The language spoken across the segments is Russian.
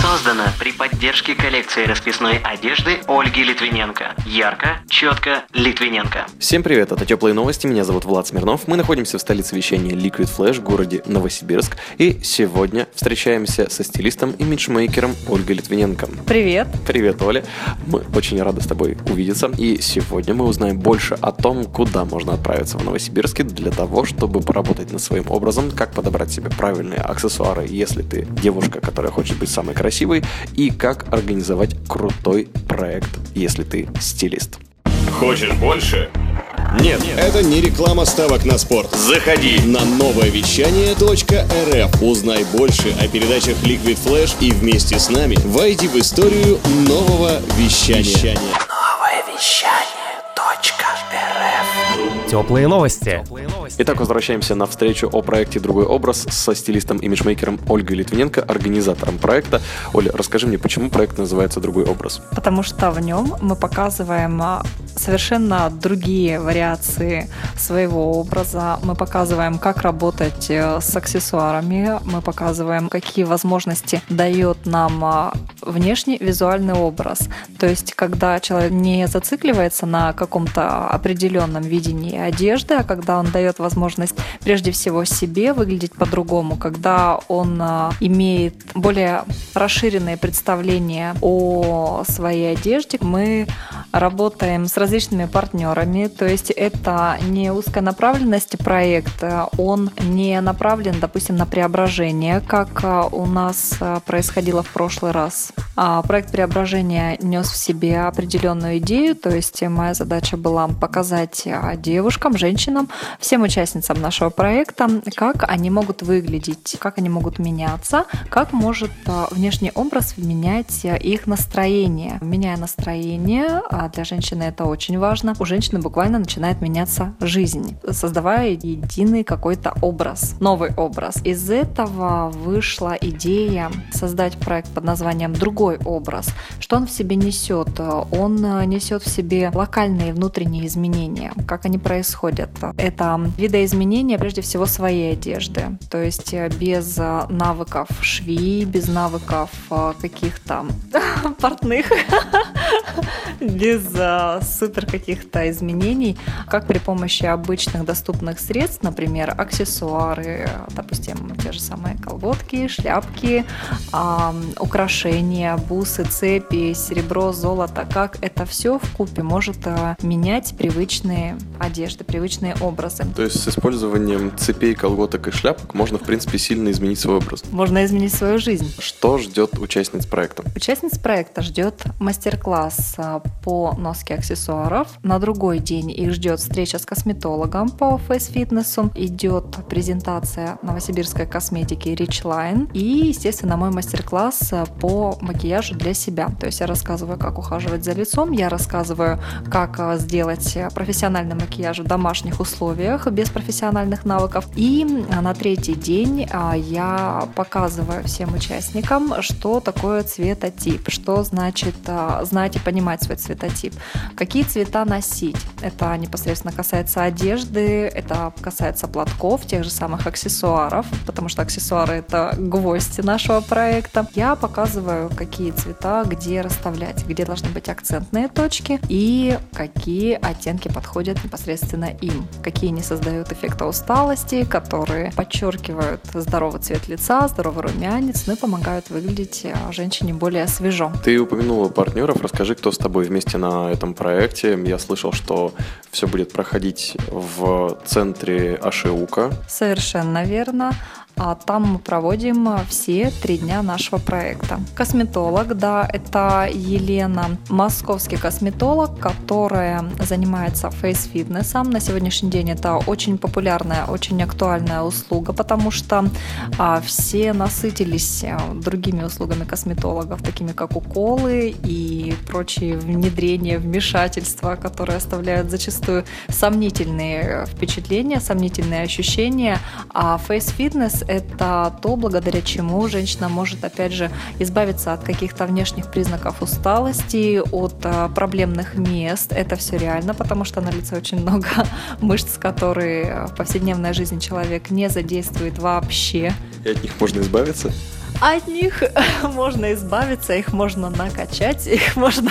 Создано при поддержке коллекции расписной одежды Ольги Литвиненко. Ярко, четко, Литвиненко. Всем привет, это Теплые новости, меня зовут Влад Смирнов. Мы находимся в столице вещания Liquid Flash в городе Новосибирск. И сегодня встречаемся со стилистом и имиджмейкером Ольгой Литвиненко. Привет. Привет, Оля. Мы очень рады с тобой увидеться. И сегодня мы узнаем больше о том, куда можно отправиться в Новосибирске для того, чтобы поработать над своим образом, как подобрать себе правильные аксессуары, если ты девушка, которая хочет быть самой красивой, и как организовать крутой проект, если ты стилист. Хочешь больше? Нет, Это не реклама ставок на спорт. заходи На новое вещание .рф узнай больше о передачах Liquid Flash и вместе с нами войди в историю нового вещания. Теплые новости. Итак, возвращаемся на встречу о проекте «Другой образ» со стилистом-имиджмейкером Ольгой Литвиненко, организатором проекта. Оля, расскажи мне, почему проект называется «Другой образ»? Потому что в нем мы показываем а, совершенно другие вариации своего образа. Мы показываем, как работать э, с аксессуарами. Мы показываем, какие возможности дает нам а, внешний визуальный образ. То есть, когда человек не зацикливается на каком-то определенном видении одежды, а когда он дает возможность прежде всего себе выглядеть по-другому, когда он а, имеет более расширенные представления о своей одежде, мы работаем с различными партнерами, то есть это не узкая направленность проект, он не направлен, допустим, на преображение, как а, у нас а, происходило в прошлый раз. А Проект преображения нес в себе определенную идею, то есть моя задача была показать а, девушкам, женщинам, всем участницам нашего проекта, как они могут выглядеть, как они могут меняться, как может внешний образ менять их настроение. Меняя настроение, а для женщины это очень важно, у женщины буквально начинает меняться жизнь, создавая единый какой-то образ, новый образ. Из этого вышла идея создать проект под названием «Другой образ». Что он в себе несет? Он несет в себе локальные внутренние изменения. Как они происходят? Это видоизменения, прежде всего, своей одежды. То есть э, без э, навыков шви, без навыков каких-то портных, без э, супер каких-то изменений, как при помощи обычных доступных средств, например, аксессуары, допустим, те же самые колготки, шляпки, а, украшения, бусы, цепи, серебро, золото, как это все в купе может э, менять привычные одежды, привычные образы. То есть с использованием цепей, колготок и шляпок можно, в принципе, сильно изменить свой образ. Можно изменить свою жизнь. Что ждет участниц проекта? Участниц проекта ждет мастер-класс а, по носке аксессуаров. На другой день их ждет встреча с косметологом по фейс-фитнесу. Идет презентация новосибирской косметики Rich Line. И, естественно, мой мастер-класс а, по макияжу для себя. То есть я рассказываю, как ухаживать за лицом, я рассказываю, как а, сделать профессиональный макияж в домашних условиях без профессиональных навыков. И на третий день я показываю всем участникам, что такое цветотип, что значит а, знать и понимать свой цветотип, какие цвета носить. Это непосредственно касается одежды, это касается платков, тех же самых аксессуаров, потому что аксессуары это гвоздь нашего проекта. Я показываю, какие цвета где расставлять, где должны быть акцентные точки и какие оттенки подходят непосредственно им, какие не создают эффекта усталости, которые подчеркивают здоровый цвет лица, здоровый румянец, ну и помогают выглядеть а, женщине более свежо. Ты упомянула партнеров, расскажи, кто с тобой вместе на этом проекте. Я слышал, что все будет проходить в центре Ашиука. Совершенно верно. А там мы проводим все три дня нашего проекта. Косметолог, да, это Елена, московский косметолог, которая занимается фейс-фитнесом. На сегодняшний день это очень популярная, очень актуальная услуга, потому что а, все насытились а, другими услугами косметологов, такими как уколы и прочие внедрения, вмешательства, которые оставляют зачастую сомнительные впечатления, сомнительные ощущения. А фейс-фитнес это то, благодаря чему женщина может, опять же, избавиться от каких-то внешних признаков усталости, от а, проблемных мест. Это все реально, потому что на лице очень много мышц, которые в повседневной жизни человек не задействует вообще. И от них можно избавиться? От них можно избавиться, их можно накачать, их можно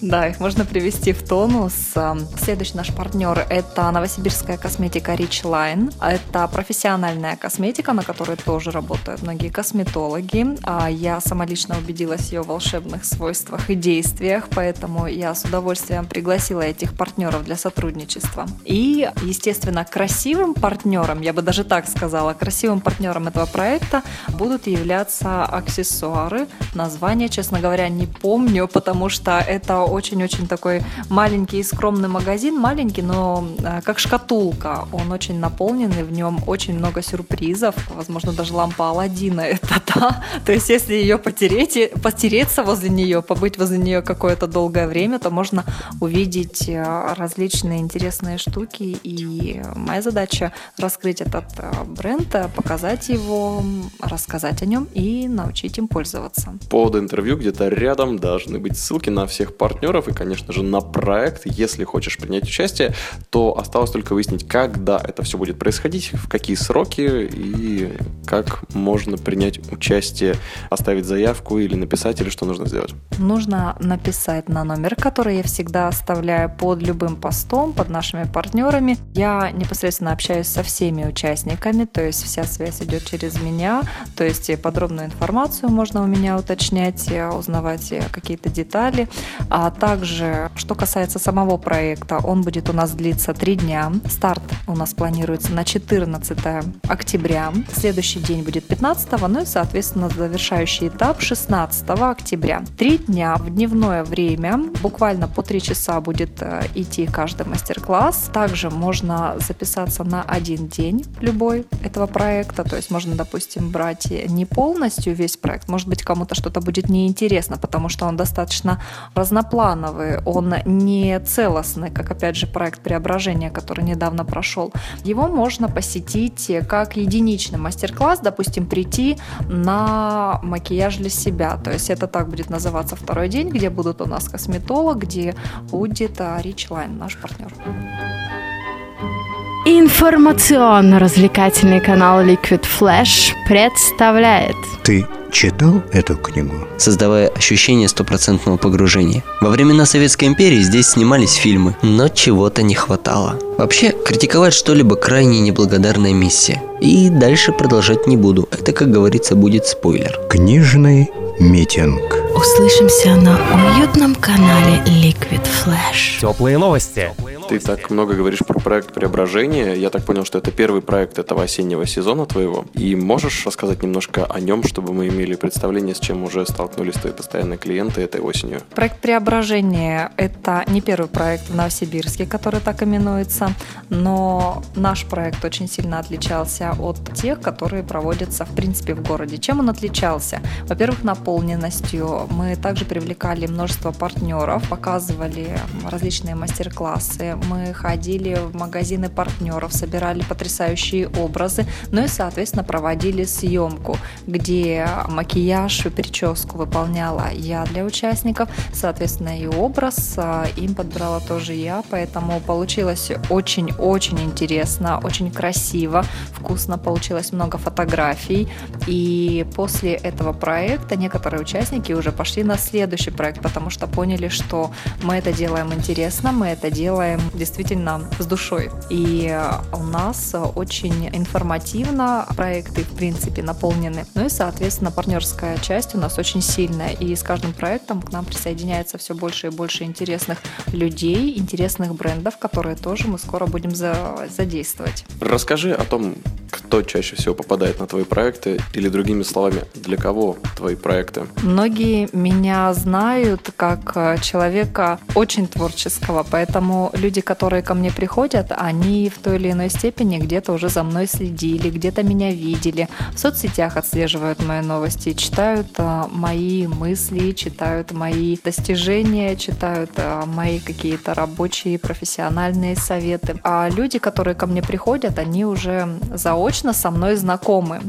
да, их можно привести в тонус. Следующий наш партнер – это новосибирская косметика Rich Line. Это профессиональная косметика, на которой тоже работают многие косметологи. А я сама лично убедилась в ее волшебных свойствах и действиях, поэтому я с удовольствием пригласила этих партнеров для сотрудничества. И, естественно, красивым партнером, я бы даже так сказала, красивым партнером этого проекта будут являться аксессуары. Название, честно говоря, не помню, потому что это очень-очень такой маленький и скромный магазин, маленький, но э, как шкатулка. Он очень наполненный, в нем очень много сюрпризов, возможно, даже лампа Алладина это та. То есть, если ее потереть, потереться возле нее, побыть возле нее какое-то долгое время, то можно увидеть э, различные интересные штуки. И моя задача раскрыть этот э, бренд, показать его, рассказать о нем и научить им пользоваться. Под интервью где-то рядом должны быть ссылки на всех партнеров партнеров и, конечно же, на проект. Если хочешь принять участие, то осталось только выяснить, когда это все будет происходить, в какие сроки и как можно принять участие, оставить заявку или написать, или что нужно сделать. Нужно написать на номер, который я всегда оставляю под любым постом, под нашими партнерами. Я непосредственно общаюсь со всеми участниками, то есть вся связь идет через меня, то есть подробную информацию можно у меня уточнять, узнавать какие-то детали. А также, что касается самого проекта, он будет у нас длиться три дня. Старт у нас планируется на 14 октября. Следующий день будет 15, ну и, соответственно, завершающий этап 16 октября. Три дня в дневное время, буквально по три часа будет э, идти каждый мастер-класс. Также можно записаться на один день любой этого проекта, то есть можно, допустим, брать не полностью весь проект, может быть, кому-то что-то будет неинтересно, потому что он достаточно разноплановый плановый, он не целостный, как, опять же, проект преображения, который недавно прошел. Его можно посетить как единичный мастер-класс, допустим, прийти на макияж для себя. То есть это так будет называться второй день, где будут у нас косметолог, где будет Rich Line, наш партнер. Информационно-развлекательный канал Liquid Flash представляет. Ты читал эту книгу? Создавая ощущение стопроцентного погружения. Во времена Советской империи здесь снимались фильмы, но чего-то не хватало. Вообще, критиковать что-либо крайне неблагодарная миссия. И дальше продолжать не буду. Это, как говорится, будет спойлер. Книжный митинг. Услышимся на уютном канале Liquid Flash. Теплые новости. Ты так много говоришь про проект преображения. Я так понял, что это первый проект этого осеннего сезона твоего. И можешь рассказать немножко о нем, чтобы мы имели представление, с чем уже столкнулись твои постоянные клиенты этой осенью? Проект преображения – это не первый проект в Новосибирске, который так именуется, но наш проект очень сильно отличался от тех, которые проводятся, в принципе, в городе. Чем он отличался? Во-первых, наполненностью. Мы также привлекали множество партнеров, показывали различные мастер-классы, мы ходили в магазины партнеров, собирали потрясающие образы, ну и, соответственно, проводили съемку, где макияж и прическу выполняла я для участников, соответственно, и образ а, им подбирала тоже я, поэтому получилось очень-очень интересно, очень красиво, вкусно, получилось много фотографий, и после этого проекта некоторые участники уже пошли на следующий проект, потому что поняли, что мы это делаем интересно, мы это делаем действительно с душой. И э, у нас очень информативно проекты, в принципе, наполнены. Ну и, соответственно, партнерская часть у нас очень сильная. И с каждым проектом к нам присоединяется все больше и больше интересных людей, интересных брендов, которые тоже мы скоро будем задействовать. Расскажи о том, кто чаще всего попадает на твои проекты, или другими словами, для кого твои проекты? Многие меня знают как э, человека очень творческого, поэтому люди, которые ко мне приходят, они в той или иной степени где-то уже за мной следили, где-то меня видели, в соцсетях отслеживают мои новости, читают э, мои мысли, читают мои достижения, читают э, мои какие-то рабочие, профессиональные советы. А люди, которые ко мне приходят, они уже за заочно со мной знакомы.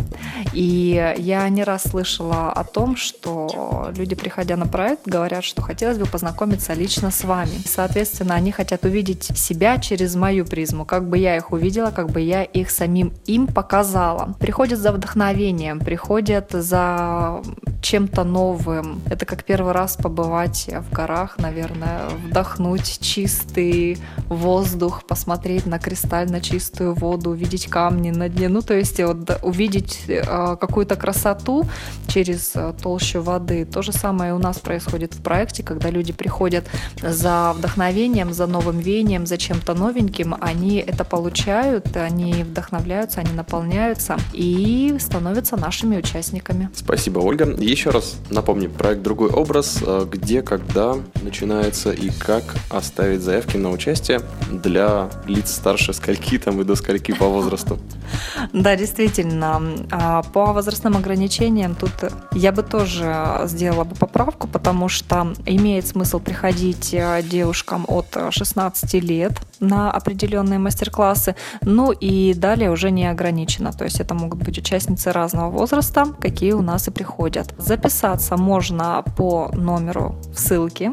И я не раз слышала о том, что люди, приходя на проект, говорят, что хотелось бы познакомиться лично с вами. Соответственно, они хотят увидеть себя через мою призму, как бы я их увидела, как бы я их самим им показала. Приходят за вдохновением, приходят за чем-то новым. Это как первый раз побывать в горах, наверное, вдохнуть чистый воздух, посмотреть на кристально чистую воду, увидеть камни на дне. Ну, то есть вот, увидеть э, какую-то красоту через э, толщу воды. То же самое у нас происходит в проекте, когда люди приходят за вдохновением, за новым веянием, за чем-то новеньким, они это получают, они вдохновляются, они наполняются и становятся нашими участниками. Спасибо, Ольга. Еще раз напомню, проект «Другой образ», э, где, когда начинается и как оставить заявки на участие для лиц старше скольки там и до скольки по возрасту. Да, действительно. А, по возрастным ограничениям тут я бы тоже сделала бы поправку, потому что имеет смысл приходить э, девушкам от 16 лет на определенные мастер-классы, ну и далее уже не ограничено. То есть это могут быть участницы разного возраста, какие у нас и приходят. Записаться можно по номеру в ссылке,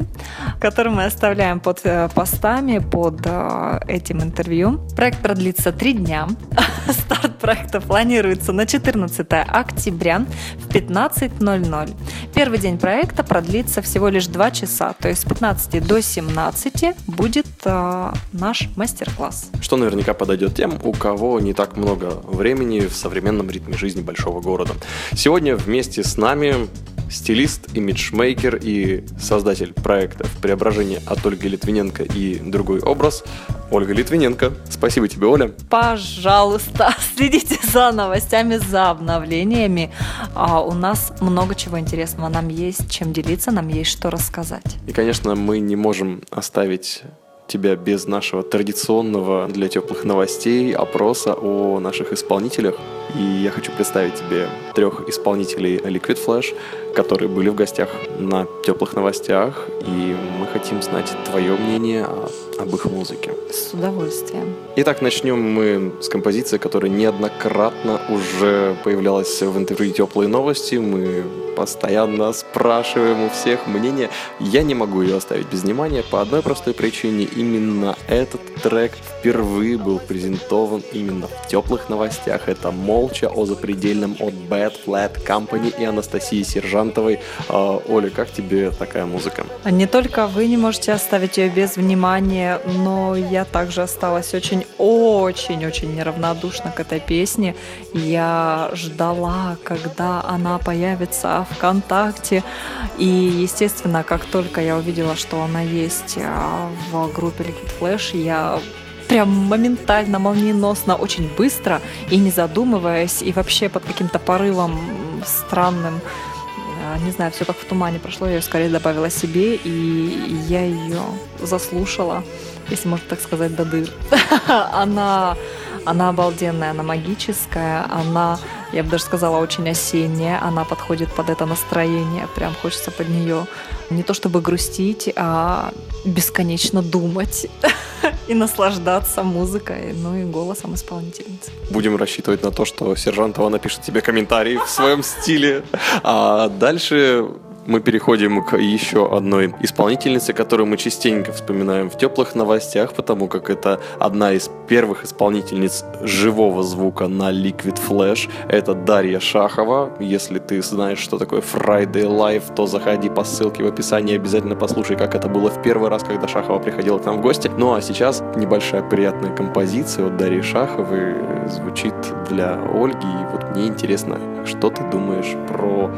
который мы оставляем под э, постами, под э, этим интервью. Проект продлится три дня. Старт проекта планируется на 14 октября в 15.00. Первый день проекта продлится всего лишь 2 часа, то есть с 15 до 17 будет э, наш мастер-класс. Что наверняка подойдет тем, у кого не так много времени в современном ритме жизни большого города. Сегодня вместе с нами стилист, имиджмейкер и создатель проектов «Преображение» от Ольги Литвиненко и «Другой образ» Ольга Литвиненко. Спасибо тебе, Оля. Пожалуйста, следите за новостями, за обновлениями. А у нас много чего интересного. Нам есть чем делиться, нам есть что рассказать. И, конечно, мы не можем оставить тебя без нашего традиционного для теплых новостей опроса о наших исполнителях. И я хочу представить тебе трех исполнителей Liquid Flash, которые были в гостях на теплых новостях, и мы хотим знать твое мнение об их музыке. С удовольствием. Итак, начнем мы с композиции, которая неоднократно уже появлялась в интервью «Теплые новости». Мы постоянно спрашиваем у всех мнение. Я не могу ее оставить без внимания по одной простой причине. Именно этот трек впервые был презентован именно в теплых новостях. Это «Молча» о запредельном от Bad Flat Company и Анастасии Сержантовой. А, Оля, как тебе такая музыка? Не только вы не можете оставить ее без внимания, но я также осталась очень-очень-очень неравнодушна к этой песне. Я ждала, когда она появится ВКонтакте. И, естественно, как только я увидела, что она есть а, в группе Liquid Flash, я прям моментально, молниеносно, очень быстро и не задумываясь, и вообще под каким-то порывом странным, не знаю, все как в тумане прошло, я ее скорее добавила себе, и я ее заслушала, если можно так сказать, до дыр. Она она обалденная, она магическая, она, я бы даже сказала, очень осенняя, она подходит под это настроение, прям хочется под нее не то чтобы грустить, а бесконечно думать и наслаждаться музыкой, ну и голосом исполнительницы. Будем рассчитывать на то, что Сержантова напишет тебе комментарий в своем стиле. А дальше мы переходим к еще одной исполнительнице, которую мы частенько вспоминаем в теплых новостях, потому как это одна из первых исполнительниц живого звука на Liquid Flash. Это Дарья Шахова. Если ты знаешь, что такое Friday Live, то заходи по ссылке в описании, обязательно послушай, как это было в первый раз, когда Шахова приходила к нам в гости. Ну а сейчас небольшая приятная композиция от Дарьи Шаховой звучит для Ольги. И вот мне интересно, что ты думаешь про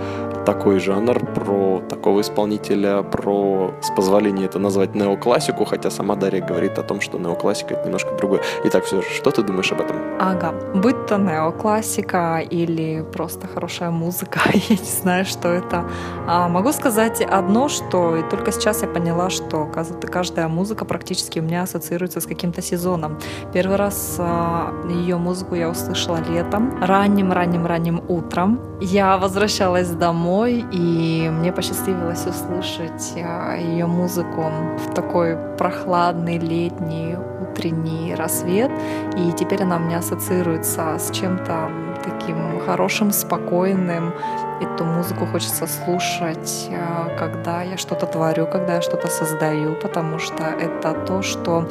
такой жанр, про такого исполнителя, про, с позволения это назвать неоклассику, хотя сама Дарья говорит о том, что неоклассика это немножко другое. Итак, все же, что ты думаешь об этом? Ага, будь то неоклассика или просто хорошая музыка, я не знаю, что это. А, могу сказать одно, что и только сейчас я поняла, что каждая музыка практически у меня ассоциируется с каким-то сезоном. Первый раз а, ее музыку я услышала летом, ранним-ранним-ранним утром. Я возвращалась домой, и Мне посчастливилось услышать ее музыку в такой прохладный летний утренний рассвет, и теперь она у меня ассоциируется с чем-то таким хорошим, спокойным. Эту музыку хочется слушать, э, когда я что-то творю, когда я что-то создаю, потому что это то, что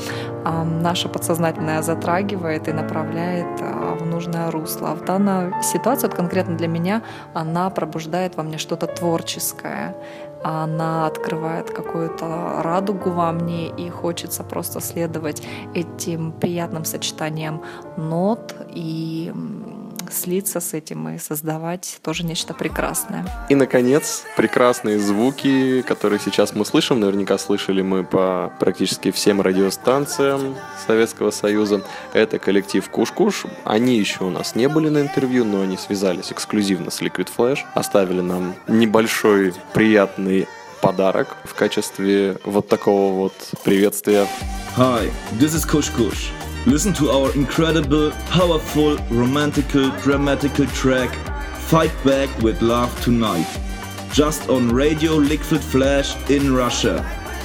наше подсознательное затрагивает и направляет э, в нужное русло. В данной ситуации, вот конкретно для меня, она пробуждает во мне что-то творческое она открывает какую-то радугу во мне, и хочется просто следовать этим приятным сочетанием нот и слиться с этим и создавать тоже нечто прекрасное. И, наконец, прекрасные звуки, которые сейчас мы слышим, наверняка слышали мы по практически всем радиостанциям Советского Союза. Это коллектив Куш-Куш. Они еще у нас не были на интервью, но они связались эксклюзивно с Liquid Flash, оставили нам небольшой приятный подарок в качестве вот такого вот приветствия. Hi, this is Kush Kush. Listen to our incredible, powerful, romantical, dramatical track Fight Back with Love Tonight. Just on Radio Liquid Flash in Russia.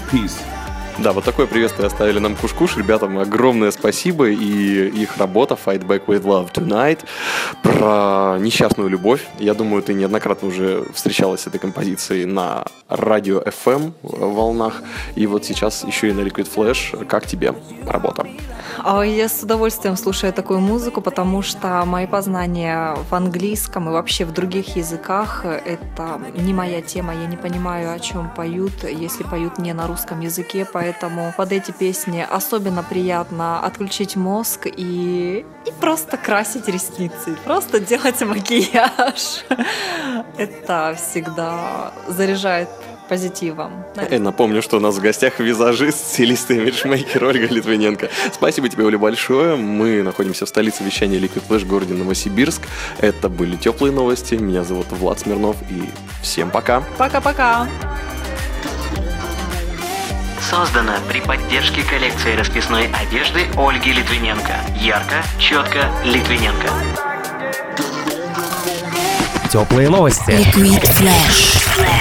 Peace. Да, вот такое приветствие оставили нам Куш-Куш. Ребятам огромное спасибо. И их работа Fight Back With Love Tonight про несчастную любовь. Я думаю, ты неоднократно уже встречалась с этой композицией на радио FM волнах. И вот сейчас еще и на Liquid Flash. Как тебе работа? А я с удовольствием слушаю такую музыку, потому что мои познания в английском и вообще в других языках — это не моя тема. Я не понимаю, о чем поют, если поют не на русском языке, поэтому под эти песни особенно приятно отключить мозг и, и просто красить ресницы, просто делать макияж. Это всегда заряжает позитивом. И напомню, что у нас в гостях визажист, стилист и имиджмейкер Ольга Литвиненко. Спасибо тебе, Оля, большое. Мы находимся в столице вещания Liquid Flash в городе Новосибирск. Это были теплые новости. Меня зовут Влад Смирнов. И всем пока. Пока-пока. Создано при поддержке коллекции расписной одежды Ольги Литвиненко. Ярко, четко, Литвиненко. Теплые новости. Liquid Flash.